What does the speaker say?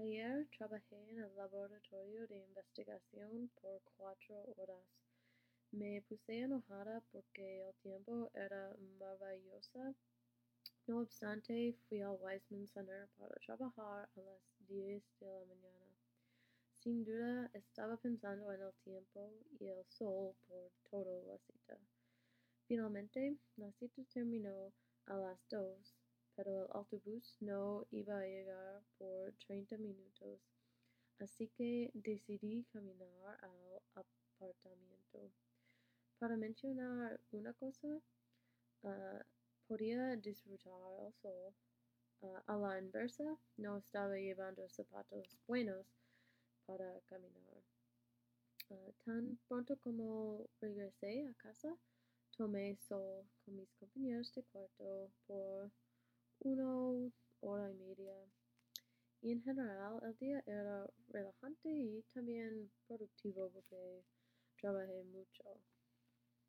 Ayer trabajé en el laboratorio de investigación por cuatro horas. Me puse enojada porque el tiempo era maravilloso. No obstante, fui al Weissman Center para trabajar a las diez de la mañana. Sin duda estaba pensando en el tiempo y el sol por toda la cita. Finalmente, la cita terminó a las dos, pero el autobús no iba a llegar por treinta minutos, así que decidí caminar al apartamento. Para mencionar una cosa, ah, podía disfrutar el sol. Ah, a la inversa, no estaba llevando zapatos buenos para caminar. Ah, tan pronto como regresé a casa, tomé sol con mis compañeros de cuarto por una hora y media. Y en general el día era relajante y también productivo porque trabajé mucho.